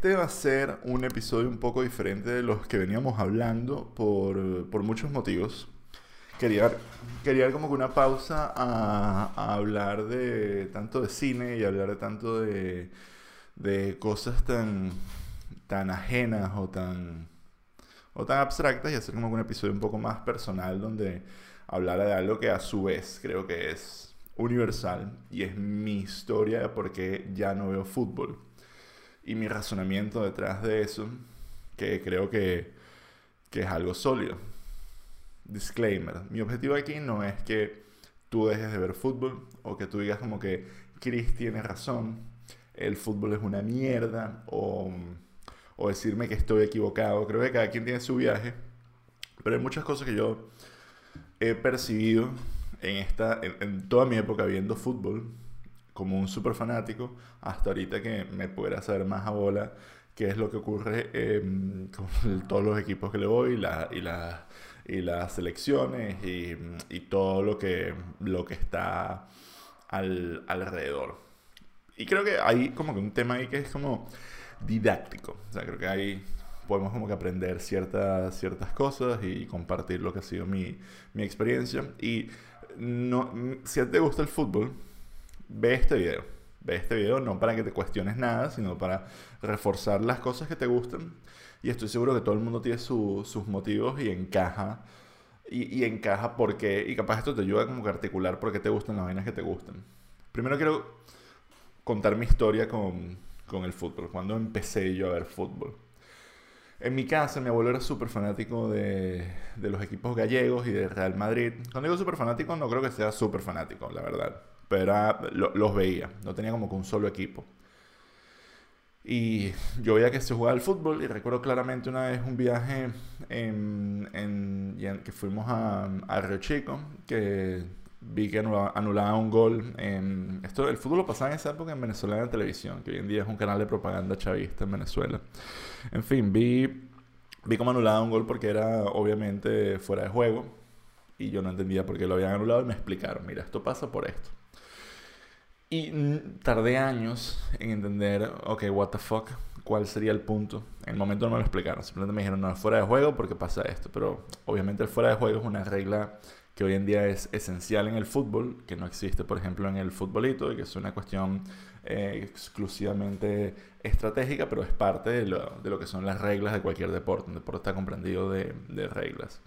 este va a ser un episodio un poco diferente de los que veníamos hablando por, muchos motivos. Quería, quería como que una pausa a, hablar de tanto de cine y hablar de tanto de, de cosas tan, tan ajenas o tan, o tan abstractas y hacer como un episodio un poco más personal donde hablara de algo que a su vez creo que es universal y es mi historia de por qué ya no veo fútbol y mi razonamiento detrás de eso, que creo que, que es algo sólido. Disclaimer, mi objetivo aquí no es que tú dejes de ver fútbol o que tú digas como que Chris tiene razón, el fútbol es una mierda o, o decirme que estoy equivocado. Creo que cada quien tiene su viaje, pero hay muchas cosas que yo he percibido en, esta, en toda mi época viendo fútbol como un super fanático hasta ahorita que me pudiera saber más a bola qué es lo que ocurre con todos los equipos que le voy y, la, y, la, y las selecciones y, y, todo lo que, lo que está al, alrededor. Y creo que hay como que un tema ahí que es como didáctico. O sea, creo que ahí podemos como que aprender ciertas, ciertas cosas y compartir lo que ha sido mi, mi experiencia. Y no, si te gusta el fútbol, ve este video. Ve este video no para que te cuestiones nada, sino para reforzar las cosas que te gustan. Y estoy seguro que todo el mundo tiene sus motivos y encaja. Y, encaja porque, y capaz esto te ayuda como que articular por qué te gustan las vainas que te gustan. Primero quiero contar mi historia con, con el fútbol, cuando empecé yo a ver fútbol. En mi casa, mi abuelo era súper fanático de, de, los equipos gallegos y de Real Madrid. Cuando digo súper fanático, no creo que sea súper fanático, la verdad pero los veía, no tenía como que un solo equipo. Y yo veía que se jugaba al fútbol y recuerdo claramente una vez un viaje en, que fuimos a, a, Río Chico, que vi que anulaba, un gol. Esto, el fútbol lo pasaba en esa época en Venezuela en televisión, que hoy en día es un canal de propaganda chavista en Venezuela. En fin, vi, vi cómo anulaba un gol porque era obviamente fuera de juego y yo no entendía por qué lo habían anulado y me explicaron, mira, esto pasa por esto. Y tardé años en entender, ok, what the fuck, cuál sería el punto. En el momento no me lo explicaron, simplemente me dijeron, no, fuera de juego porque pasa esto. Pero obviamente el fuera de juego es una regla que hoy en día es esencial en el fútbol, que no existe, por ejemplo, en el futbolito, y que es una cuestión eh, exclusivamente estratégica, pero es parte de lo, de lo, que son las reglas de cualquier deporte. Un deporte está comprendido de, de reglas.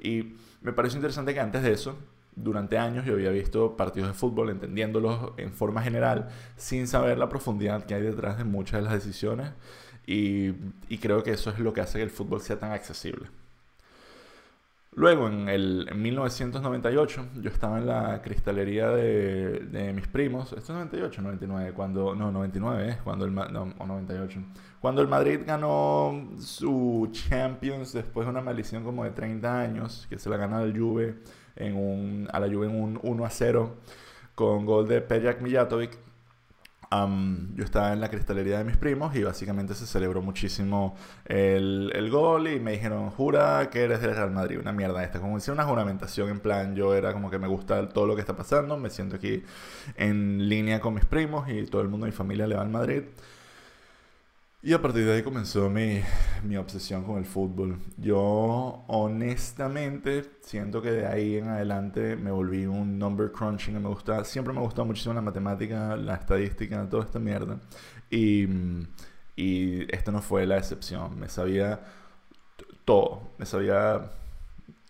Y me pareció interesante que antes de eso, durante años yo había visto partidos de fútbol entendiéndolos en forma general sin saber la profundidad que hay detrás de muchas de las decisiones y, creo que eso es lo que hace que el fútbol sea tan accesible. Luego, en, el, 1998, yo estaba en la cristalería de, mis primos. ¿Esto es 98 99? Cuando, no, 99 es cuando el... No, o 98. Cuando el Madrid ganó su Champions después de una maldición como de 30 años, que se la gana el Juve en un, a la Juve en un 1 a 0 con gol de Pejak Mijatovic. Yo estaba en la cristalería de mis primos y básicamente se celebró muchísimo el, gol y me dijeron, jura que eres del Real Madrid, una mierda esta, como hice una juramentación en plan, yo era como que me gusta todo lo que está pasando, me siento aquí en línea con mis primos y todo el mundo de mi familia le va al Madrid. Y a partir de ahí comenzó mi, mi, obsesión con el fútbol. Yo honestamente siento que de ahí en adelante me volví un number crunching. Me gusta, siempre me gustó muchísimo la matemática, la estadística, toda esta mierda. Y, y esto no fue la excepción. Me sabía todo. Me sabía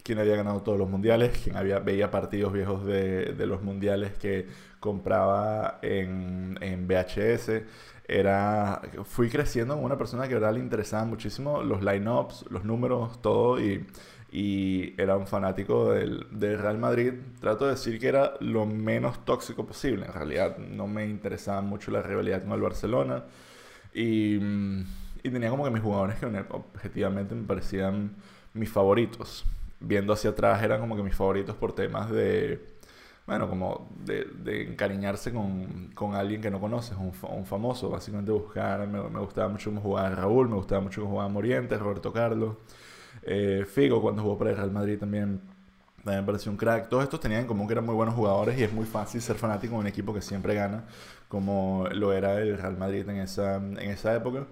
quién había ganado todos los mundiales, quién había, veía partidos viejos de, de los mundiales que compraba en, en VHS era, fui creciendo como una persona que verdad le interesaba muchísimo los line-ups, los números, todo, y, y era un fanático del, del, Real Madrid. Trato de decir que era lo menos tóxico posible, en realidad no me interesaba mucho la rivalidad con el Barcelona, y, y tenía como que mis jugadores que objetivamente me parecían mis favoritos. Viendo hacia atrás eran como que mis favoritos por temas de bueno, como de, encariñarse con, con, alguien que no conoces, un, un famoso, básicamente buscar, me, gustaba mucho cómo jugaba Raúl, me gustaba mucho cómo jugaba Morientes, Roberto Carlos, eh, Figo cuando jugó para el Real Madrid también, también pareció un crack. Todos estos tenían en común que eran muy buenos jugadores y es muy fácil ser fanático de un equipo que siempre gana, como lo era el Real Madrid en esa, en esa época.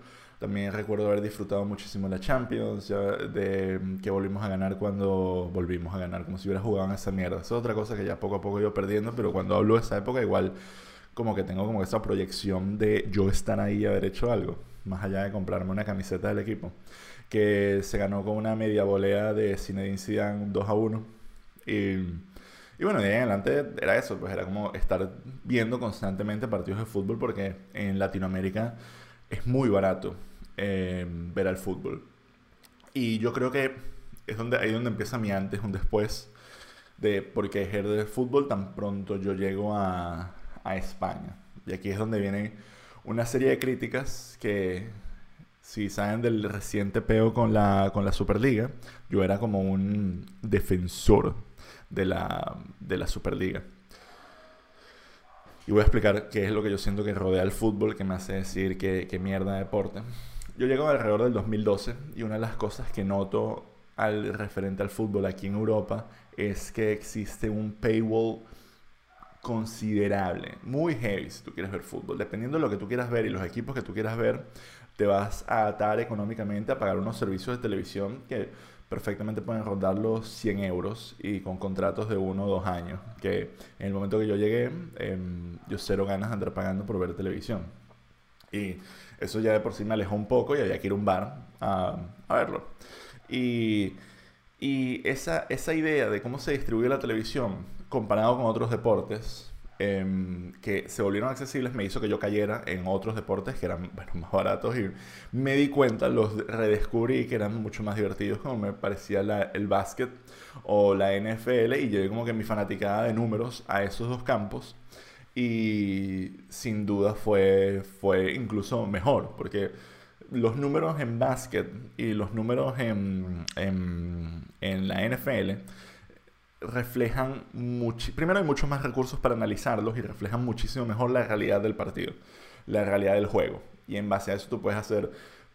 También recuerdo haber disfrutado muchísimo la Champions, de que volvimos a ganar cuando volvimos a ganar, como si hubiera jugado en esa mierda. Esa es otra cosa que ya poco a poco he ido perdiendo, pero cuando hablo de esa época igual como que tengo como esa proyección de yo estar ahí y haber hecho algo, más allá de comprarme una camiseta del equipo, que se ganó con una media volea de Zinedine Zidane 2 a 1. Y, y bueno, de ahí en adelante era eso, pues era como estar viendo constantemente partidos de fútbol porque en Latinoamérica es muy barato eh, ver al fútbol. Y yo creo que es donde, ahí donde empieza mi antes, un después de por qué ejercer de fútbol tan pronto yo llego a, a España. Y aquí es donde viene una serie de críticas que, si saben del reciente peo con la, con la Superliga, yo era como un defensor de la, de la Superliga. Y voy a explicar qué es lo que yo siento que rodea el fútbol, que me hace decir que, que mierda de deporte. Yo llego alrededor del 2012 y una de las cosas que noto al referente al fútbol aquí en Europa es que existe un paywall considerable, muy heavy si tú quieres ver fútbol. Dependiendo de lo que tú quieras ver y los equipos que tú quieras ver, te vas a atar económicamente a pagar unos servicios de televisión que perfectamente pueden rondar los 100 euros y con contratos de uno o dos años. Que en el momento que yo llegué, em, yo cero ganas de andar pagando por ver televisión. Y eso ya de por sí me alejó un poco y había que ir a un bar a, a verlo. Y, y esa, esa idea de cómo se distribuye la televisión comparado con otros deportes em, que se volvieron accesibles, me hizo que yo cayera en otros deportes que eran bueno, más baratos y me di cuenta, los redescubrí que eran mucho más divertidos, como me parecía el básquet o la NFL, y llegué como que mi fanaticada de números a esos dos campos. Y sin duda fue, fue incluso mejor, porque los números en básquet y los números en, en, en la NFL reflejan mucho, primero hay muchos más recursos para analizarlos y reflejan muchísimo mejor la realidad del partido, la realidad del juego. Y en base a eso tú puedes hacer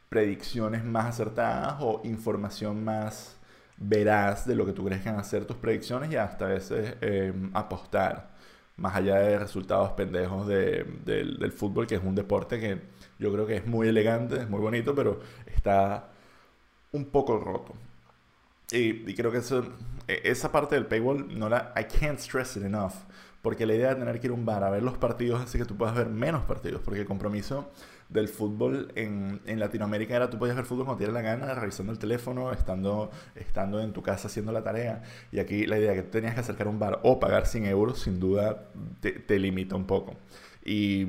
predicciones más acertadas o información más veraz de lo que tú crees que van a ser tus predicciones y hasta a veces em, apostar, más allá de resultados pendejos del fútbol, que es un deporte que yo creo que es muy elegante, es muy bonito, pero está un poco roto. Y, creo que eso, e, esa parte del paywall no la. I can't stress it enough. Porque la idea de tener que ir a un bar a ver los partidos hace que tú puedas ver menos partidos. Porque el compromiso del fútbol en, en Latinoamérica era tú podías ver fútbol cuando tienes la gana, revisando el teléfono, estando, estando en tu casa haciendo la tarea. Y aquí la idea que tenías que acercar un bar o pagar 100 euros, sin duda te, te limita un poco. Y,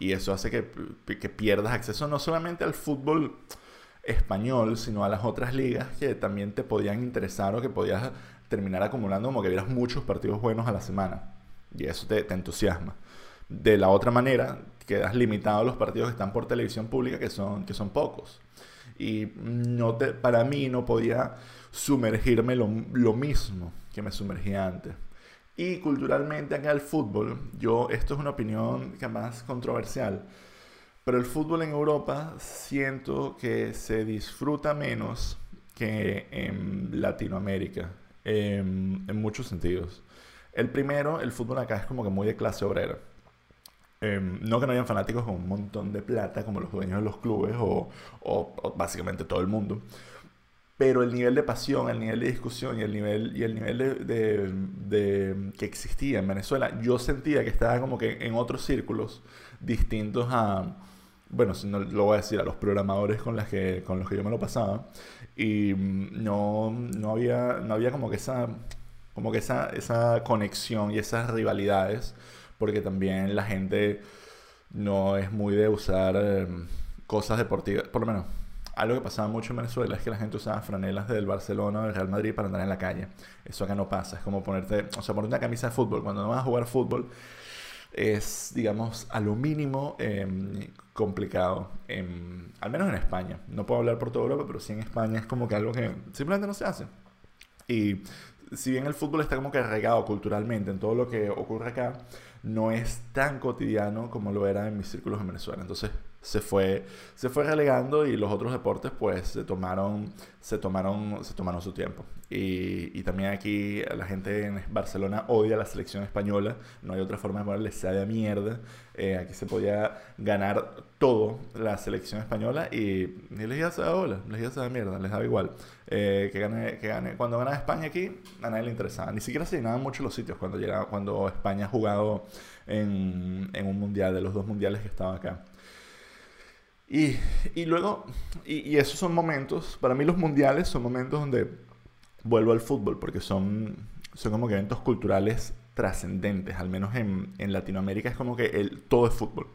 y eso hace que, que pierdas acceso no solamente al fútbol español, sino a las otras ligas que también te podían interesar o que podías terminar acumulando como que vieras muchos partidos buenos a la semana. Y eso te, entusiasma. De la otra manera, quedas limitado a los partidos que están por televisión pública, que son, que son pocos. Y no te, para mí no podía sumergirme lo, lo mismo que me sumergía antes. Y culturalmente acá el fútbol, yo, esto es una opinión que más controversial, pero el fútbol en Europa siento que se disfruta menos que en Latinoamérica, en, muchos sentidos. El primero, el fútbol acá es como que muy de clase obrera. Em, no que no hayan fanáticos con un montón de plata como los dueños de los clubes o, o, básicamente todo el mundo. Pero el nivel de pasión, el nivel de discusión y el nivel, y el nivel de, de, que existía en Venezuela, yo sentía que estaba como que en otros círculos distintos a, bueno, no, lo voy a decir a los programadores con, las que, con los que yo me lo pasaba, y mm, no, no, había, no había como que esa, como que esa, esa conexión y esas rivalidades, porque también la gente no es muy de usar em, cosas deportivas, por lo menos. Algo que pasaba mucho en Venezuela es que la gente usaba franelas del Barcelona o del Real Madrid para andar en la calle. Eso acá no pasa. Es como ponerte, o sea, ponerte una camisa de fútbol. Cuando no vas a jugar fútbol, es, digamos, a lo mínimo em, complicado, al menos en España. No puedo hablar por toda Europa, pero sí en España es como que algo que simplemente no se hace. Y si bien el fútbol está como que regado culturalmente en todo lo que ocurre acá, no es tan cotidiano como lo era en mis círculos en Venezuela. Entonces, se fue, se fue relegando y los otros deportes pues se tomaron, se tomaron, se tomaron su tiempo. Y, también aquí la gente en Barcelona odia la selección española, no hay otra forma de ponerle sabe a mierda. Eh, aquí se podía ganar todo la selección española y, ni les iba a les iba a mierda, les daba igual. Eh, que, gane, que gane. Cuando ganaba España aquí, a nadie le interesaba. Ni siquiera se llenaban mucho los sitios cuando, llegaba, cuando España ha jugado en, en un mundial, de los dos mundiales que estaban acá. Y, y luego, y, y, esos son momentos, para mí los mundiales son momentos donde vuelvo al fútbol, porque son, son como que eventos culturales trascendentes, al menos en, en, Latinoamérica es como que el, todo es fútbol.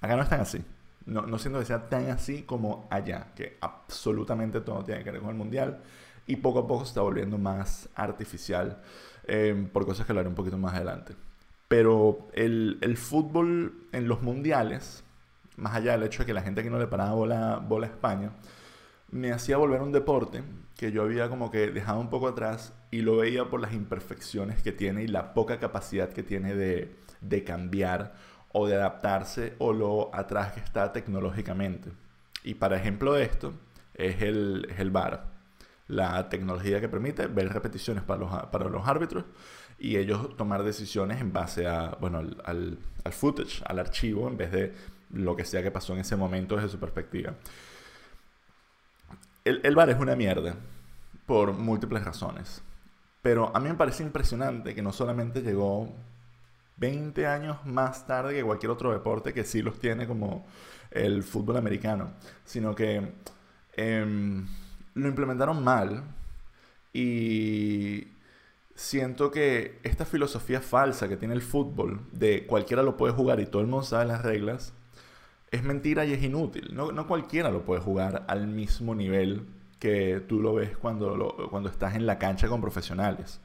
Acá no es tan así, no, no siento que sea tan así como allá, que absolutamente todo tiene que ver con el mundial y poco a poco se está volviendo más artificial eh, por cosas que hablaré un poquito más adelante. Pero el, el fútbol en los mundiales más allá del hecho de que la gente aquí no le paraba bola, bola a España, me hacía volver un deporte que yo había como que dejado un poco atrás y lo veía por las imperfecciones que tiene y la poca capacidad que tiene de, de cambiar o de adaptarse o lo atrás que está tecnológicamente. Y para ejemplo de esto es el, el VAR, la tecnología que permite ver repeticiones para los, para los árbitros y ellos tomar decisiones en base a, bueno, al, al footage, al archivo, en vez de lo que sea que pasó en ese momento desde su perspectiva. El, el bar es una mierda por múltiples razones. Pero a mí me parece impresionante que no solamente llegó 20 años más tarde que cualquier otro deporte que sí los tiene como el fútbol americano, sino que eh, lo implementaron mal y siento que esta filosofía falsa que tiene el fútbol de cualquiera lo puede jugar y todo el mundo sabe las reglas, es mentira y es inútil. No, no, cualquiera lo puede jugar al mismo nivel que tú lo ves cuando, cuando estás en la cancha con profesionales.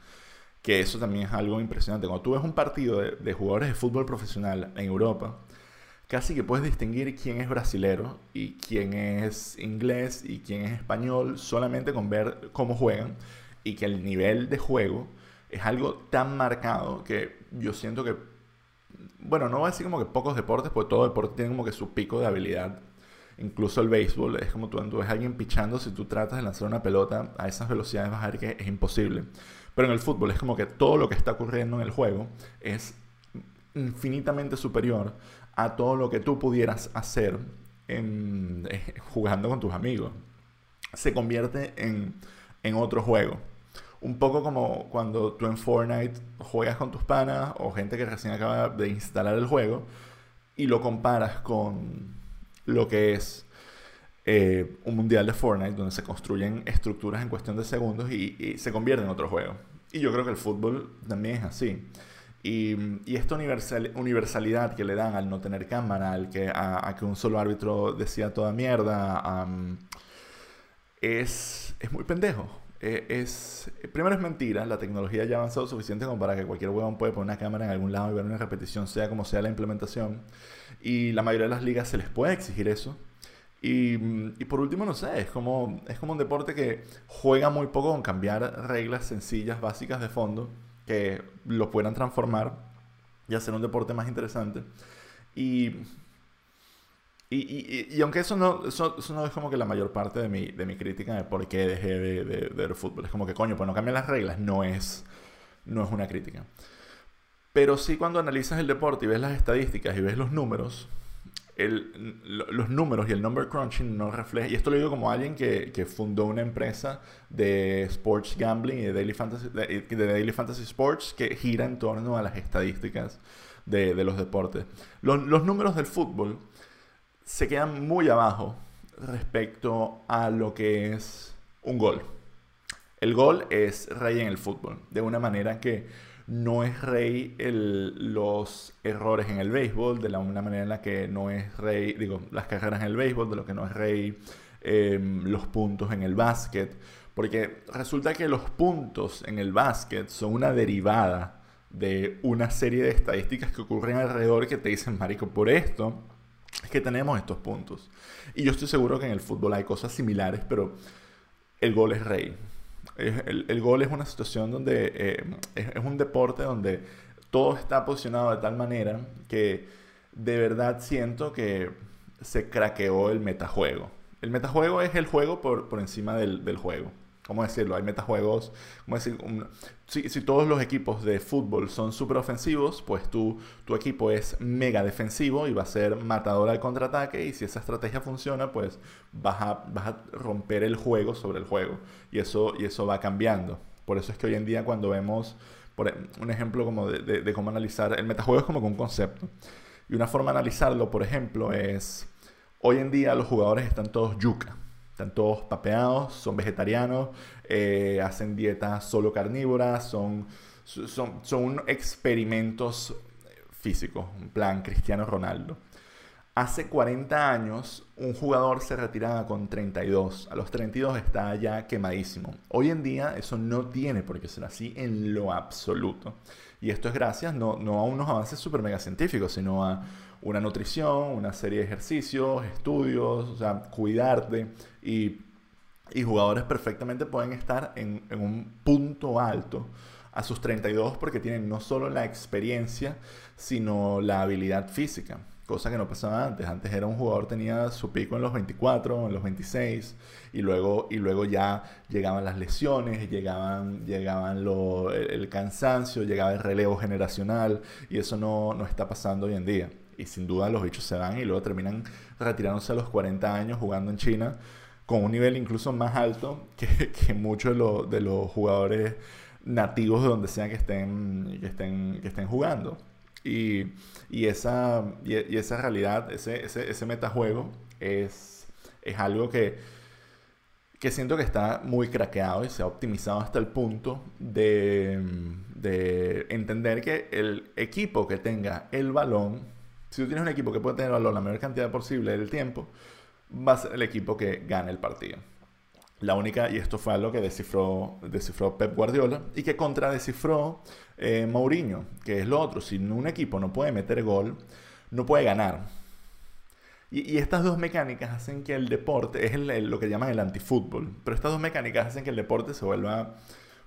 Que eso también es algo impresionante. Cuando tú ves un partido de, de jugadores de fútbol profesional en Europa, casi que puedes distinguir quién es brasilero y quién es inglés y quién es español solamente con ver cómo juegan y que el nivel de juego es algo tan marcado que yo siento que bueno, no voy a decir como que pocos deportes, porque todo deporte tiene como que su pico de habilidad. Incluso el béisbol, es como tú, tú ves a alguien pichando, si tú tratas de lanzar una pelota a esas velocidades vas a ver que es imposible. Pero en el fútbol es como que todo lo que está ocurriendo en el juego es infinitamente superior a todo lo que tú pudieras hacer en, jugando con tus amigos. Se convierte en, en otro juego un poco como cuando tú en Fortnite juegas con tus panas o gente que recién acaba de instalar el juego y lo comparas con lo que es eh, un mundial de Fortnite donde se construyen estructuras en cuestión de segundos y, se convierte en otro juego. Y yo creo que el fútbol también es así. Y, esta universalidad que le dan al no tener cámara, al que, a, que un solo árbitro decía toda mierda, es, es muy pendejo. Eh, es, primero es mentira, la tecnología ya ha avanzado suficiente como para que cualquier huevón pueda poner una cámara en algún lado y ver una repetición, sea como sea la implementación. Y la mayoría de las ligas se les puede exigir eso. Y, y, por último, no sé, es como, es como un deporte que juega muy poco con cambiar reglas sencillas, básicas de fondo, que lo puedan transformar y hacer un deporte más interesante. Y y, y, aunque eso no, eso, no es como que la mayor parte de mi, de mi crítica de por qué dejé de, de, ver fútbol. Es como que, coño, pues no cambian las reglas. No es, no es una crítica. Pero sí cuando analizas el deporte y ves las estadísticas y ves los números, el, los números y el number crunching no refleja. Y esto lo digo como alguien que, que fundó una empresa de sports gambling y de Daily Fantasy, de, Daily Fantasy Sports que gira en torno a las estadísticas de, de los deportes. Los, los números del fútbol se quedan muy abajo respecto a lo que es un gol. El gol es rey en el fútbol, de una manera que no es rey los errores en el béisbol, de la una manera en la que no es rey, digo, las carreras en el béisbol, de lo que no es rey em, los puntos en el básquet, porque resulta que los puntos en el básquet son una derivada de una serie de estadísticas que ocurren alrededor que te dicen, marico, por esto es que tenemos estos puntos. Y yo estoy seguro que en el fútbol hay cosas similares, pero el gol es rey. El, el gol es una situación donde eh, es, un deporte donde todo está posicionado de tal manera que de verdad siento que se craqueó el metajuego. El metajuego es el juego por, por encima del, del juego. ¿Cómo decirlo? Hay metajuegos, ¿cómo si, todos los equipos de fútbol son súper ofensivos, pues tu, tu equipo es mega defensivo y va a ser matador al contraataque y si esa estrategia funciona, pues vas a, vas a romper el juego sobre el juego y eso, y eso va cambiando. Por eso es que hoy en día cuando vemos por e, un ejemplo como de, de, cómo analizar, el metajuego es como un concepto. Y una forma de analizarlo, por ejemplo, es, hoy en día los jugadores están todos yuca están todos papeados, son vegetarianos, eh, hacen dietas solo carnívoras, son, son, son experimentos físicos, un plan Cristiano Ronaldo. Hace 40 años un jugador se retiraba con 32, a los 32 está ya quemadísimo. Hoy en día eso no tiene por qué ser así en lo absoluto. Y esto es gracias no, no a unos avances super mega científicos, sino a una nutrición, una serie de ejercicios, estudios, o sea, cuidarte y, y jugadores perfectamente pueden estar en, en, un punto alto a sus 32 porque tienen no solo la experiencia, sino la habilidad física, cosa que no pasaba antes. Antes era un jugador tenía su pico en los 24, en los 26 y luego y luego ya llegaban las lesiones, llegaban llegaban lo, el, el, cansancio, llegaba el relevo generacional y eso no, no está pasando hoy en día y sin duda los bichos se van y luego terminan retirándose a los 40 años jugando en China con un nivel incluso más alto que, muchos de, de, los jugadores nativos de donde sea que estén, que estén, que estén jugando. Y, y esa, y, esa realidad, ese, ese, ese metajuego es, es algo que, que siento que está muy craqueado y se ha optimizado hasta el punto de, de entender que el equipo que tenga el balón si tú tienes un equipo que puede tener valor la mayor cantidad posible del tiempo, va a ser el equipo que gane el partido. La única, y esto fue algo que descifró, descifró Pep Guardiola y que contradescifró eh, Mourinho, que es lo otro. Si un equipo no puede meter gol, no puede ganar. Y, estas dos mecánicas hacen que el deporte, es lo que llaman el antifútbol, pero estas dos mecánicas hacen que el deporte se vuelva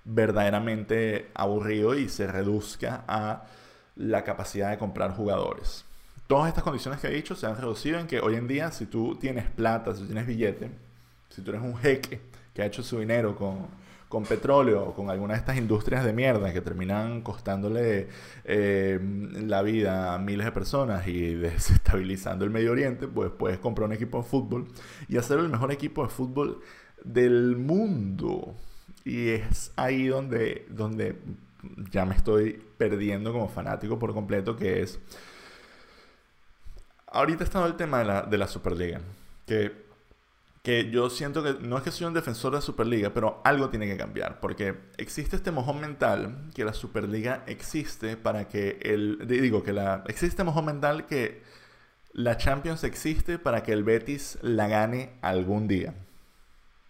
verdaderamente aburrido y se reduzca a la capacidad de comprar jugadores. Todas estas condiciones que he dicho se han reducido en que hoy en día, si tú tienes plata, si tienes billete, si tú eres un jeque que ha hecho su dinero con, con petróleo o con alguna de estas industrias de mierda que terminan costándole eh, la vida a miles de personas y desestabilizando el Medio Oriente, pues puedes comprar un equipo de fútbol y hacer el mejor equipo de fútbol del mundo. Y es ahí donde, donde ya me estoy perdiendo como fanático por completo, que es ahorita está el tema de la, de la Superliga. Que, que yo siento que no es que soy un defensor de la Superliga, pero algo tiene que cambiar. Porque existe este mojón mental que la Superliga existe para que el. Digo, que la. Existe este mojón mental que la Champions existe para que el Betis la gane algún día.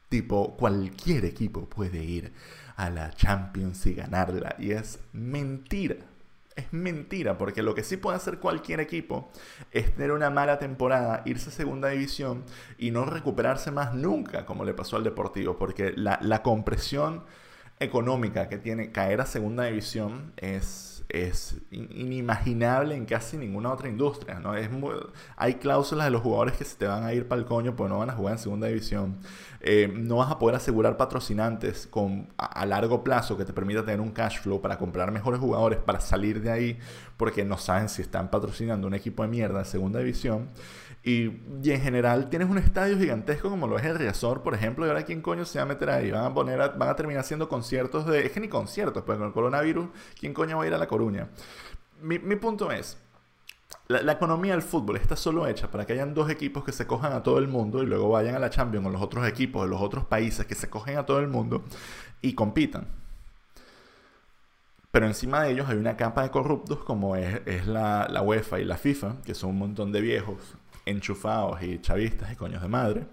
Tipo, cualquier equipo puede ir a la Champions y ganarla. Y es mentira es mentira, porque lo que sí puede hacer cualquier equipo es tener una mala temporada, irse a segunda división y no recuperarse más nunca, como le pasó al Deportivo, porque la, la compresión económica que tiene caer a segunda división es es inimaginable en casi ninguna otra industria. ¿no? Es hay cláusulas de los jugadores que se te van a ir para el coño porque no van a jugar en segunda división. Eh, no vas a poder asegurar patrocinantes con, a, largo plazo que te permita tener un cash flow para comprar mejores jugadores, para salir de ahí, porque no saben si están patrocinando un equipo de mierda en segunda división. Y, en general tienes un estadio gigantesco como lo es el Riazor, por ejemplo, y ahora quién coño se va a meter ahí. Van a, a terminar haciendo conciertos de... Es que ni conciertos, pues con el coronavirus, ¿quién coño va a ir a La Coruña? Mi, punto es, la, economía del fútbol está solo hecha para que hayan dos equipos que se cojan a todo el mundo y luego vayan a la Champions con los otros equipos de los otros países que se cogen a todo el mundo y compitan. Pero encima de ellos hay una capa de corruptos como es, la UEFA y la FIFA, que son un montón de viejos enchufados y chavistas y coños de madre,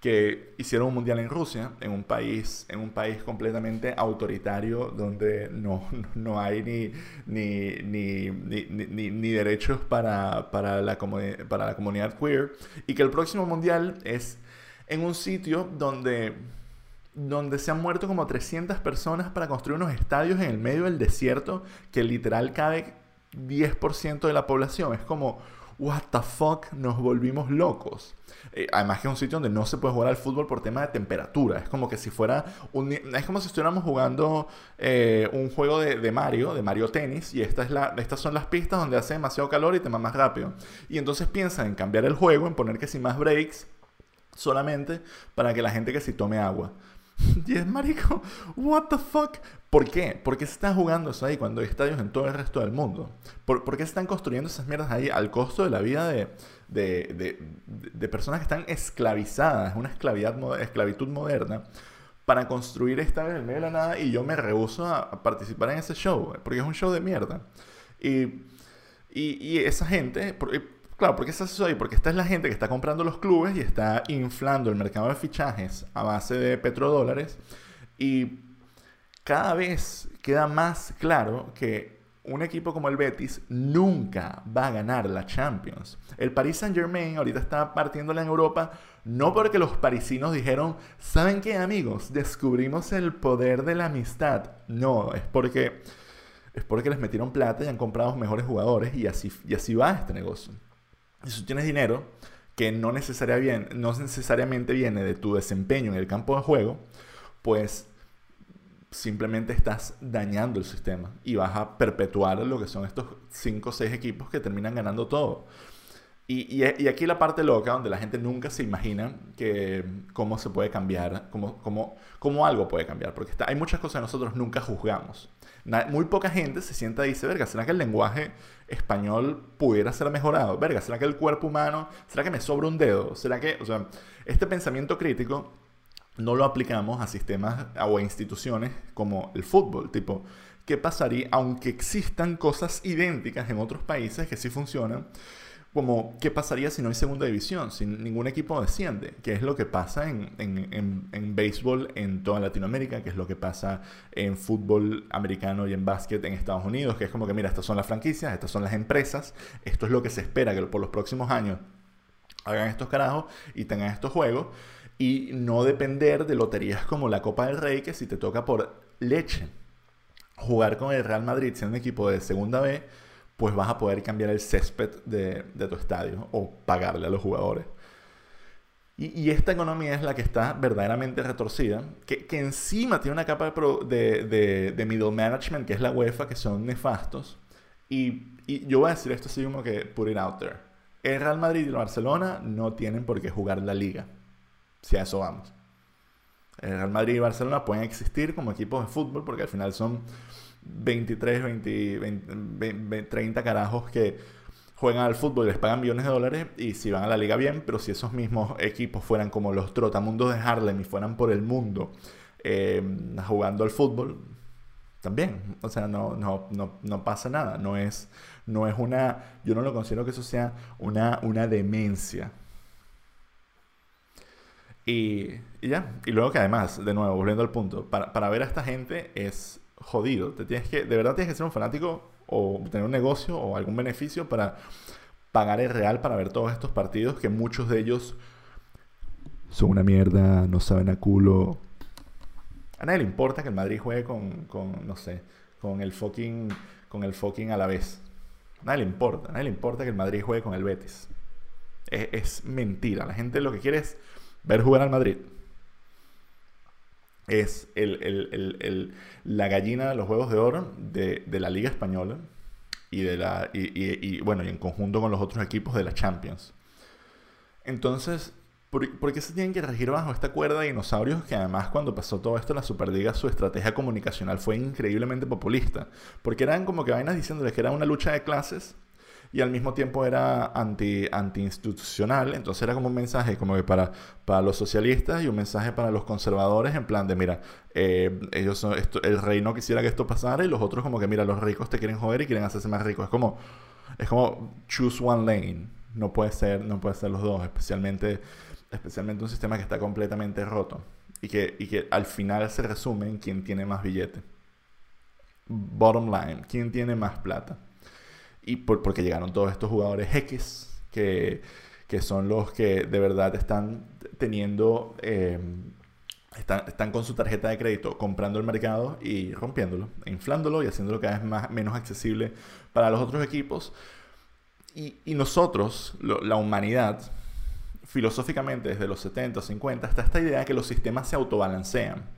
que hicieron un mundial en Rusia, en un país, en un país completamente autoritario donde no, no hay ni, ni, ni, ni, ni derechos para, para, la para la comunidad queer, y que el próximo mundial es en un sitio donde donde se han muerto como 300 personas para construir unos estadios en el medio del desierto que literal cabe 10% de la población. Es como what the fuck, nos volvimos locos. Eh, además que es un sitio donde no se puede jugar al fútbol por tema de temperatura. Es como que si fuera un, es como si estuviéramos jugando eh, un juego de, Mario, de Mario Tennis, y estas son las pistas donde hace demasiado calor y te más rápido. Y entonces piensa en cambiar el juego, en poner que si más breaks solamente para que la gente que si tome agua. Y es marico, what the fuck. ¿Por qué? ¿Por qué se está jugando eso ahí cuando hay estadios en todo el resto del mundo? ¿Por, qué se están construyendo esas mierdas ahí al costo de la vida de, de, de, personas que están esclavizadas, una esclavidad, esclavitud moderna, para construir esta en medio de la nada? Y yo me rehuso a, participar en ese show, porque es un show de mierda. Y, y, esa gente, Claro, ¿por qué se hace ahí? Porque esta es la gente que está comprando los clubes y está inflando el mercado de fichajes a base de petrodólares. Y cada vez queda más claro que un equipo como el Betis nunca va a ganar la Champions. El Paris Saint Germain ahorita está partiéndola en Europa no porque los parisinos dijeron, ¿saben qué amigos? Descubrimos el poder de la amistad. No, es porque, es porque les metieron plata y han comprado mejores jugadores y así, y así va este negocio. Y si tú tienes dinero que no, necesariamente, no necesariamente viene de tu desempeño en el campo de juego, pues simplemente estás dañando el sistema y vas a perpetuar lo que son estos 5 o 6 equipos que terminan ganando todo. Y, y, aquí la parte loca, donde la gente nunca se imagina que cómo se puede cambiar, cómo, cómo, cómo algo puede cambiar, porque está, hay muchas cosas que nosotros nunca juzgamos. muy poca gente se sienta y dice, verga, ¿será que el lenguaje español pudiera ser mejorado? Verga, ¿será que el cuerpo humano, será que me sobra un dedo? ¿Será que, o sea, este pensamiento crítico no lo aplicamos a sistemas o a instituciones como el fútbol, tipo, ¿qué pasaría aunque existan cosas idénticas en otros países que sí funcionan? como qué pasaría si no hay segunda división, si ningún equipo desciende, que es lo que pasa en, en, en, béisbol en toda Latinoamérica, que es lo que pasa en fútbol americano y en básquet en Estados Unidos, que es como que mira, estas son las franquicias, estas son las empresas, esto es lo que se espera que por los próximos años hagan estos carajos y tengan estos juegos y no depender de loterías como la Copa del Rey, que si te toca por leche jugar con el Real Madrid siendo un equipo de segunda B, pues vas a poder cambiar el césped de, tu estadio o pagarle a los jugadores. Y, esta economía es la que está verdaderamente retorcida, que, encima tiene una capa de, de, middle management, que es la UEFA, que son nefastos. Y, yo voy a decir esto así como que put it out there. El Real Madrid y el Barcelona no tienen por qué jugar la liga, si a eso vamos. El Real Madrid y Barcelona pueden existir como equipos de fútbol porque al final son 23, 20, 30 carajos que juegan al fútbol les pagan millones de dólares y si van a la liga bien, pero si esos mismos equipos fueran como los trotamundos de Harlem y fueran por el mundo eh, jugando al fútbol, también, o sea, no, no, no, no, pasa nada, no es, no es una, yo no lo considero que eso sea una, una demencia. Y, ya, y luego que además, de nuevo, volviendo al punto, para, para ver a esta gente es jodido. Te tienes que, de verdad tienes que ser un fanático o tener un negocio o algún beneficio para pagar el real para ver todos estos partidos que muchos de ellos son una mierda, no saben a culo. A nadie le importa que el Madrid juegue con, con no sé, con el fucking, con el fucking a la vez. A nadie le importa, a nadie le importa que el Madrid juegue con el Betis. Es, es mentira. La gente lo que quiere es ver jugar al Madrid es la gallina de los huevos de oro de, la Liga Española y, de la, y, bueno, y en conjunto con los otros equipos de la Champions. Entonces, ¿por, qué se tienen que regir bajo esta cuerda de dinosaurios que además cuando pasó todo esto en la Superliga su estrategia comunicacional fue increíblemente populista? Porque eran como que vainas diciéndoles que era una lucha de clases y al mismo tiempo era anti, anti-institucional, entonces era como un mensaje como que para, para los socialistas y un mensaje para los conservadores en plan de, mira, eh, ellos son, esto, el rey no quisiera que esto pasara y los otros como que, mira, los ricos te quieren joder y quieren hacerse más ricos. Es como, es como choose one lane, no puede ser, no puede ser los dos, especialmente, especialmente un sistema que está completamente roto y que, y que al final se resume en quién tiene más billete. Bottom line, quién tiene más plata y porque llegaron todos estos jugadores X que, que, son los que de verdad están teniendo, em, están, están, con su tarjeta de crédito comprando el mercado y rompiéndolo, inflándolo y haciéndolo cada vez más, menos accesible para los otros equipos. y, nosotros, la humanidad, filosóficamente desde los 70 o 50, está esta idea de que los sistemas se autobalancean.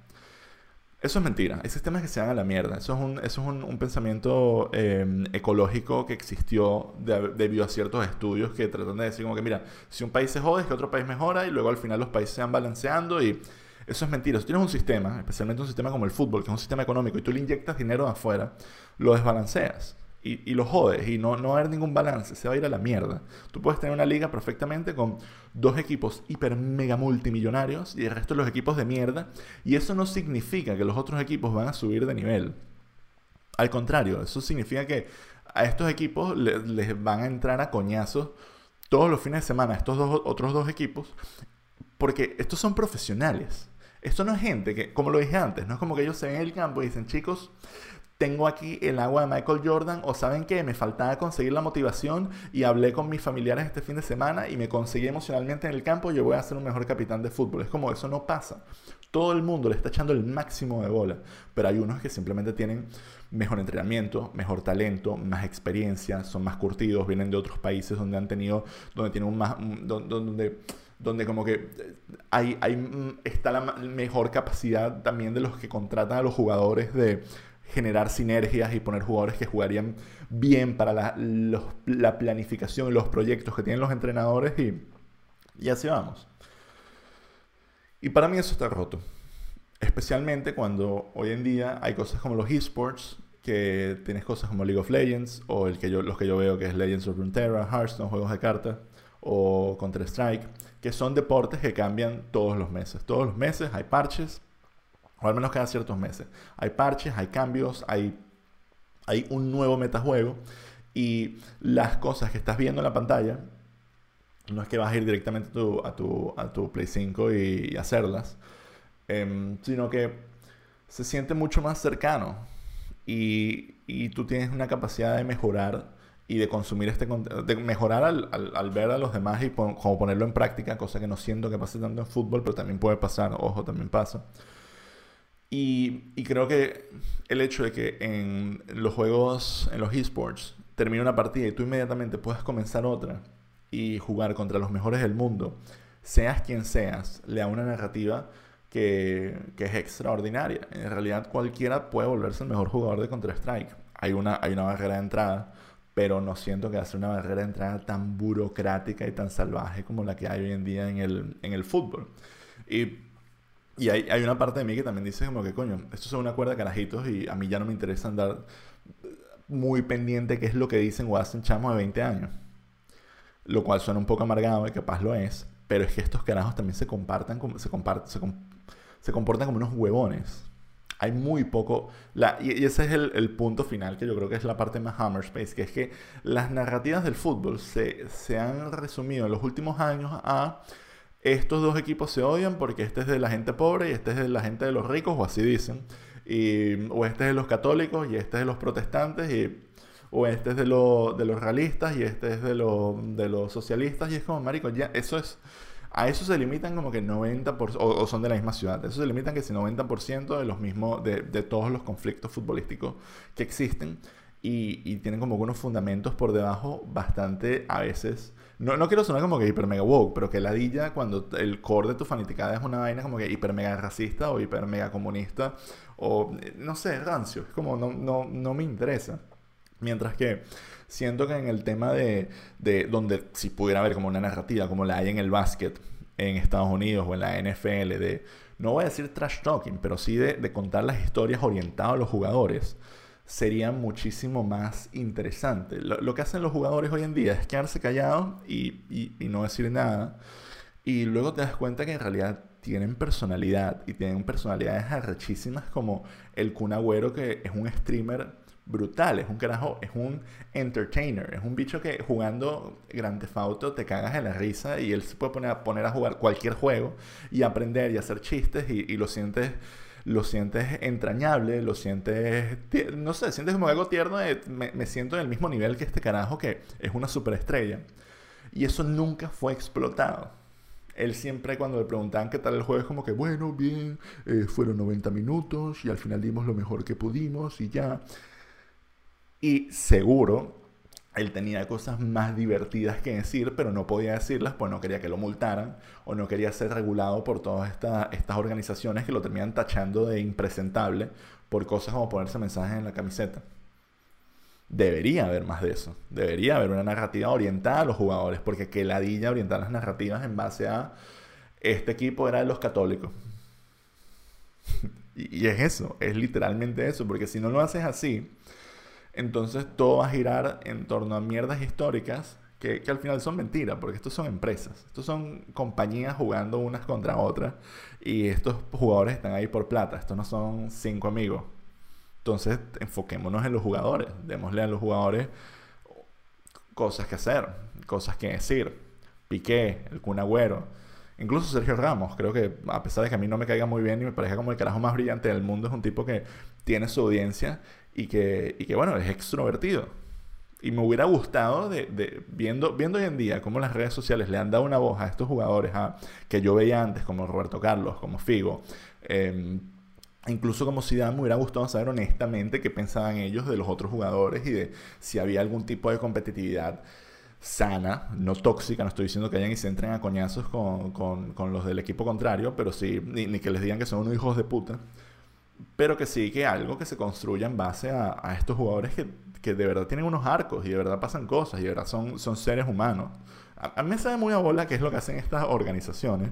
Eso es mentira. Hay sistemas que se dan a la mierda. Eso es un, eso es un, pensamiento em, ecológico que existió debido a ciertos estudios que tratan de decir como que, mira, si un país se jode es que otro país mejora y luego al final los países se van balanceando y eso es mentira. Si tienes un sistema, especialmente un sistema como el fútbol, que es un sistema económico, y tú le inyectas dinero de afuera, lo desbalanceas y, lo jodes y no, no va a haber ningún balance, se va a ir a la mierda. Tú puedes tener una liga perfectamente con dos equipos hiper mega multimillonarios y el resto de los equipos de mierda y eso no significa que los otros equipos van a subir de nivel. Al contrario, eso significa que a estos equipos les, van a entrar a coñazos todos los fines de semana, estos dos, otros dos equipos, porque estos son profesionales. Esto no es gente que, como lo dije antes, no es como que ellos se ven en el campo y dicen, chicos, tengo aquí el agua de Michael Jordan o saben que me faltaba conseguir la motivación y hablé con mis familiares este fin de semana y me conseguí emocionalmente en el campo, yo voy a ser un mejor capitán de fútbol. Es como eso no pasa. Todo el mundo le está echando el máximo de bola, pero hay unos que simplemente tienen mejor entrenamiento, mejor talento, más experiencia, son más curtidos, vienen de otros países donde han tenido, donde tienen un más, donde, donde como que hay, hay, está la mejor capacidad también de los que contratan a los jugadores de generar sinergias y poner jugadores que jugarían bien para la, la planificación y los proyectos que tienen los entrenadores y, y así vamos. Y para mí eso está roto. Especialmente cuando hoy en día hay cosas como los esports, que tienes cosas como League of Legends, o el que yo, los que yo veo que es Legends of Runeterra, Hearthstone, juegos de cartas, o Counter-Strike, que son deportes que cambian todos los meses. Todos los meses hay parches o al menos cada ciertos meses. Hay parches, hay cambios, hay, hay un nuevo metajuego y las cosas que estás viendo en la pantalla no es que vas a ir directamente a tu, a tu, Play 5 y, hacerlas, em, sino que se siente mucho más cercano y, y, tú tienes una capacidad de mejorar y de consumir este de mejorar al, al, ver a los demás y como ponerlo en práctica, cosa que no siento que pase tanto en fútbol, pero también puede pasar, ojo, también pasa. Y, creo que el hecho de que en los juegos, en los esports, termine una partida y tú inmediatamente puedas comenzar otra y jugar contra los mejores del mundo, seas quien seas, le da una narrativa que, es extraordinaria. En realidad cualquiera puede volverse el mejor jugador de Counter-Strike. Hay una, hay una barrera de entrada, pero no siento que hace una barrera de entrada tan burocrática y tan salvaje como la que hay hoy en día en el, en el fútbol. Y y hay, hay, una parte de mí que también dice como que, coño, esto es una cuerda de carajitos y a mí ya no me interesa andar muy pendiente qué es lo que dicen o hacen chamos de 20 años. Lo cual suena un poco amargado y capaz lo es, pero es que estos carajos también se compartan, como, se, comparten, se, comportan como unos huevones. Hay muy poco... Y, ese es el, punto final que yo creo que es la parte más Hammerspace, que es que las narrativas del fútbol se, se han resumido en los últimos años a estos dos equipos se odian porque este es de la gente pobre y este es de la gente de los ricos, o así dicen. Y, o este es de los católicos y este es de los protestantes, y, o este es de, de los realistas y este es de, de los socialistas. Y es como, marico, ya eso es... A eso se limitan como que 90%, o, son de la misma ciudad, eso se limitan que si 90% de los mismos, de, de todos los conflictos futbolísticos que existen y, y tienen como unos fundamentos por debajo bastante a veces no, no quiero sonar como que hiper mega woke, pero que ladilla cuando el core de tu fanaticada es una vaina como que hiper mega racista o hiper mega comunista o no sé, rancio. Es como no, no, no me interesa. Mientras que siento que en el tema de, de donde si pudiera haber como una narrativa como la hay en el básquet en Estados Unidos o en la NFL de, no voy a decir trash talking, pero sí de, de contar las historias orientadas a los jugadores sería muchísimo más interesante. Lo, que hacen los jugadores hoy en día es quedarse callados y, y, no decir nada. Y luego te das cuenta que en realidad tienen personalidad y tienen personalidades arrechísimas como el Kun Agüero que es un streamer brutal, es un carajo, es un entertainer, es un bicho que jugando Grand Theft Auto te cagas de la risa y él se puede poner a, poner a jugar cualquier juego y aprender y hacer chistes y, y lo sientes lo sientes entrañable, lo sientes, no sé, sientes como algo tierno, me, siento en el mismo nivel que este carajo que es una superestrella. Y eso nunca fue explotado. Él siempre cuando le preguntaban qué tal el juego es como que, bueno, bien, eh, fueron 90 minutos y al final dimos lo mejor que pudimos y ya. Y seguro él tenía cosas más divertidas que decir, pero no podía decirlas, pues no quería que lo multaran o no quería ser regulado por todas estas organizaciones que lo terminan tachando de impresentable por cosas como ponerse mensajes en la camiseta. Debería haber más de eso. Debería haber una narrativa orientada a los jugadores, porque que ladilla orientar las narrativas en base a este equipo era de los católicos. y, y es eso, es literalmente eso, porque si no lo haces así, entonces todo va a girar en torno a mierdas históricas que, al final son mentiras, porque estos son empresas, estos son compañías jugando unas contra otras y estos jugadores están ahí por plata, estos no son cinco amigos. Entonces enfoquémonos en los jugadores, démosle a los jugadores cosas que hacer, cosas que decir. Piqué, el Kun Agüero, incluso Sergio Ramos, creo que a pesar de que a mí no me caiga muy bien y me parezca como el carajo más brillante del mundo, es un tipo que tiene su audiencia y que, y que bueno, es extrovertido. Y me hubiera gustado, de, viendo, viendo hoy en día cómo las redes sociales le han dado una voz a estos jugadores a, que yo veía antes, como Roberto Carlos, como Figo, em, incluso como Zidane, me hubiera gustado saber honestamente qué pensaban ellos de los otros jugadores y de si había algún tipo de competitividad sana, no tóxica, no estoy diciendo que hayan y se entren a coñazos con, con, con los del equipo contrario, pero sí, ni, ni, que les digan que son unos hijos de puta, pero que sí que algo que se construya en base a, estos jugadores que, que, de verdad tienen unos arcos y de verdad pasan cosas y de verdad son, son seres humanos. A, mí me sabe muy a bola qué es lo que hacen estas organizaciones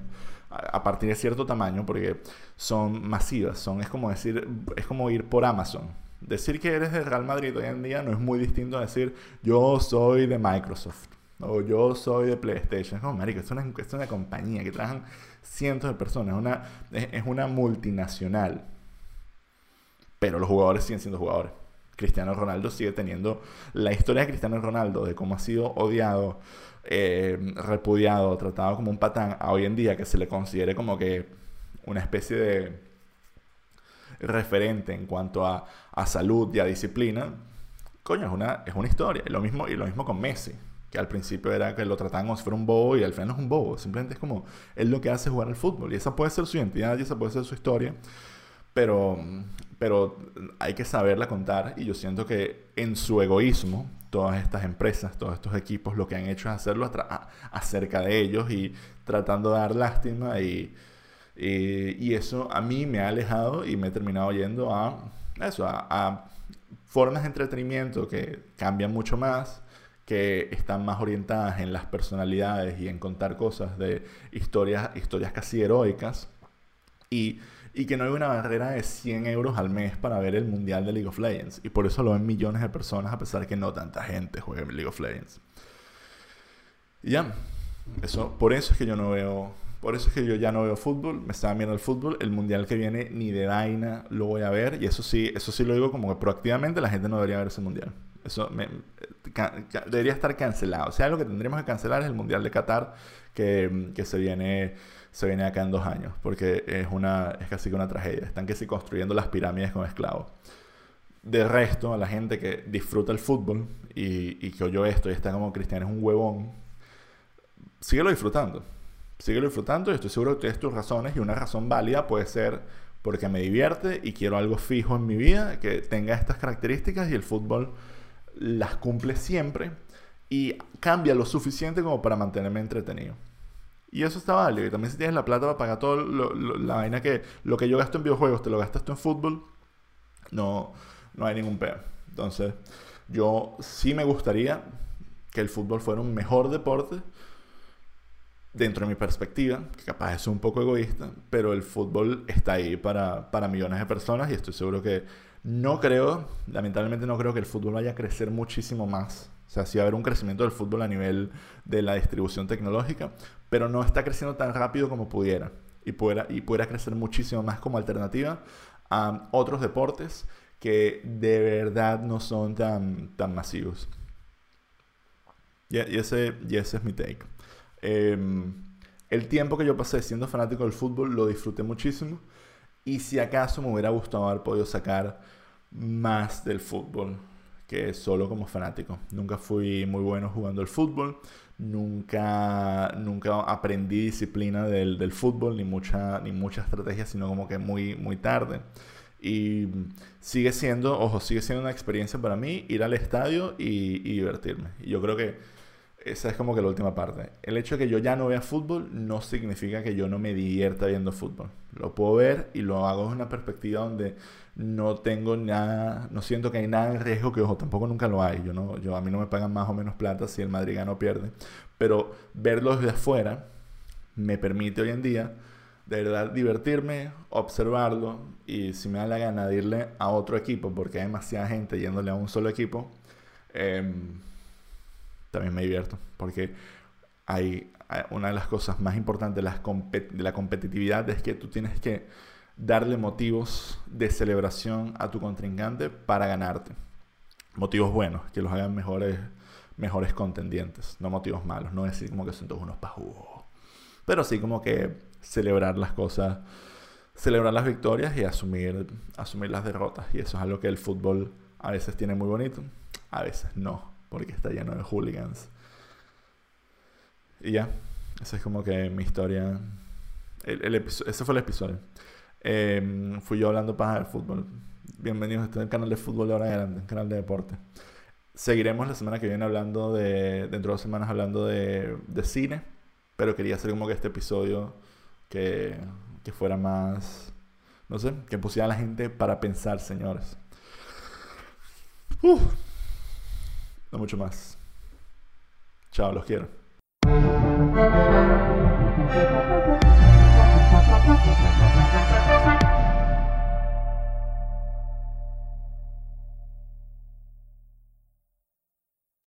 a, partir de cierto tamaño porque son masivas, son, es como decir, es como ir por Amazon. Decir que eres de Real Madrid hoy en día no es muy distinto a decir yo soy de Microsoft o yo soy de PlayStation. Es como, marico, es una, es una compañía que trabajan cientos de personas, una, es una multinacional pero los jugadores siguen siendo jugadores. Cristiano Ronaldo sigue teniendo la historia de Cristiano Ronaldo, de cómo ha sido odiado, eh, repudiado, tratado como un patán, a hoy en día que se le considere como que una especie de referente en cuanto a, salud y a disciplina, coño, es una, es una historia. Y lo, mismo, y lo mismo con Messi, que al principio era que lo trataban como si fuera un bobo y al final no es un bobo, simplemente es como él lo que hace jugar al fútbol y esa puede ser su identidad y esa puede ser su historia, pero pero hay que saberla contar y yo siento que en su egoísmo, todas estas empresas, todos estos equipos, lo que han hecho es hacerlo acerca de ellos y tratando de dar lástima y, y, eso a mí me ha alejado y me he terminado yendo a eso, a, a formas de entretenimiento que cambian mucho más, que están más orientadas en las personalidades y en contar cosas de historias, historias casi heroicas. Y y que no hay una barrera de 100 euros al mes para ver el Mundial de League of Legends. Y por eso lo ven millones de personas, a pesar de que no tanta gente juega en League of Legends. Y ya, eso, por eso es que yo no veo, por eso es que yo ya no veo fútbol, me estaba viendo el fútbol, el mundial que viene ni de vaina lo voy a ver, y eso sí, eso sí lo digo como que proactivamente la gente no debería ver ese mundial. Eso debería estar cancelado. O sea, lo que tendríamos que cancelar es el mundial de Qatar que, que se viene se viene acá en dos años, porque es, una, es casi que una tragedia. Están que si construyendo las pirámides con esclavos. De resto, a la gente que disfruta el fútbol y, y que oyó esto y está como cristiano es un huevón, síguelo disfrutando. Síguelo disfrutando y estoy seguro que tienes tus razones y una razón válida puede ser porque me divierte y quiero algo fijo en mi vida que tenga estas características y el fútbol las cumple siempre y cambia lo suficiente como para mantenerme entretenido. Y eso está válido. Y también si tienes la plata para pagar todo la vaina que lo que yo gasto en videojuegos, te lo gastas tú en fútbol, no, no hay ningún peor. Entonces, yo sí me gustaría que el fútbol fuera un mejor deporte dentro de mi perspectiva, que capaz es un poco egoísta, pero el fútbol está ahí para, para millones de personas y estoy seguro que no creo, lamentablemente no creo que el fútbol vaya a crecer muchísimo más o sea, sí va a haber un crecimiento del fútbol a nivel de la distribución tecnológica, pero no está creciendo tan rápido como pudiera. Y pudiera, y pudiera crecer muchísimo más como alternativa a otros deportes que de verdad no son tan, tan masivos. Y, ese, y ese es mi take. Em, el tiempo que yo pasé siendo fanático del fútbol lo disfruté muchísimo. Y si acaso me hubiera gustado haber podido sacar más del fútbol que solo como fanático. Nunca fui muy bueno jugando el fútbol, nunca, nunca aprendí disciplina del, del, fútbol, ni mucha, ni mucha estrategia, sino como que muy, muy tarde. Y sigue siendo, ojo, sigue siendo una experiencia para mí ir al estadio y, y divertirme. Y yo creo que esa es como que la última parte. El hecho de que yo ya no vea fútbol no significa que yo no me divierta viendo fútbol. Lo puedo ver y lo hago desde una perspectiva donde no tengo nada, no siento que hay nada en riesgo, que ojo, tampoco nunca lo hay. Yo no, yo, a mí no me pagan más o menos plata si el Madrid gana o pierde. Pero verlo desde afuera me permite hoy en día de verdad divertirme, observarlo y si me da la gana de irle a otro equipo, porque hay demasiada gente yéndole a un solo equipo, em, también me divierto, porque hay, una de las cosas más importantes de la competitividad es que tú tienes que darle motivos de celebración a tu contrincante para ganarte. Motivos buenos, que los hagan mejores, mejores contendientes, no motivos malos, no decir como que son todos unos pajugos. Pero sí como que celebrar las cosas, celebrar las victorias y asumir, asumir las derrotas. Y eso es algo que el fútbol a veces tiene muy bonito, a veces no, porque está lleno de hooligans. Y ya, esa es como que mi historia. El, ese fue el episodio. Em, fui yo hablando para el fútbol. Bienvenidos a este canal de fútbol de ahora grande, canal de deporte. Seguiremos la semana que viene hablando de, dentro de dos semanas hablando de, de cine, pero quería hacer como que este episodio que, que fuera más, no sé, que pusiera a la gente para pensar, señores. No mucho más. Chao, los quiero.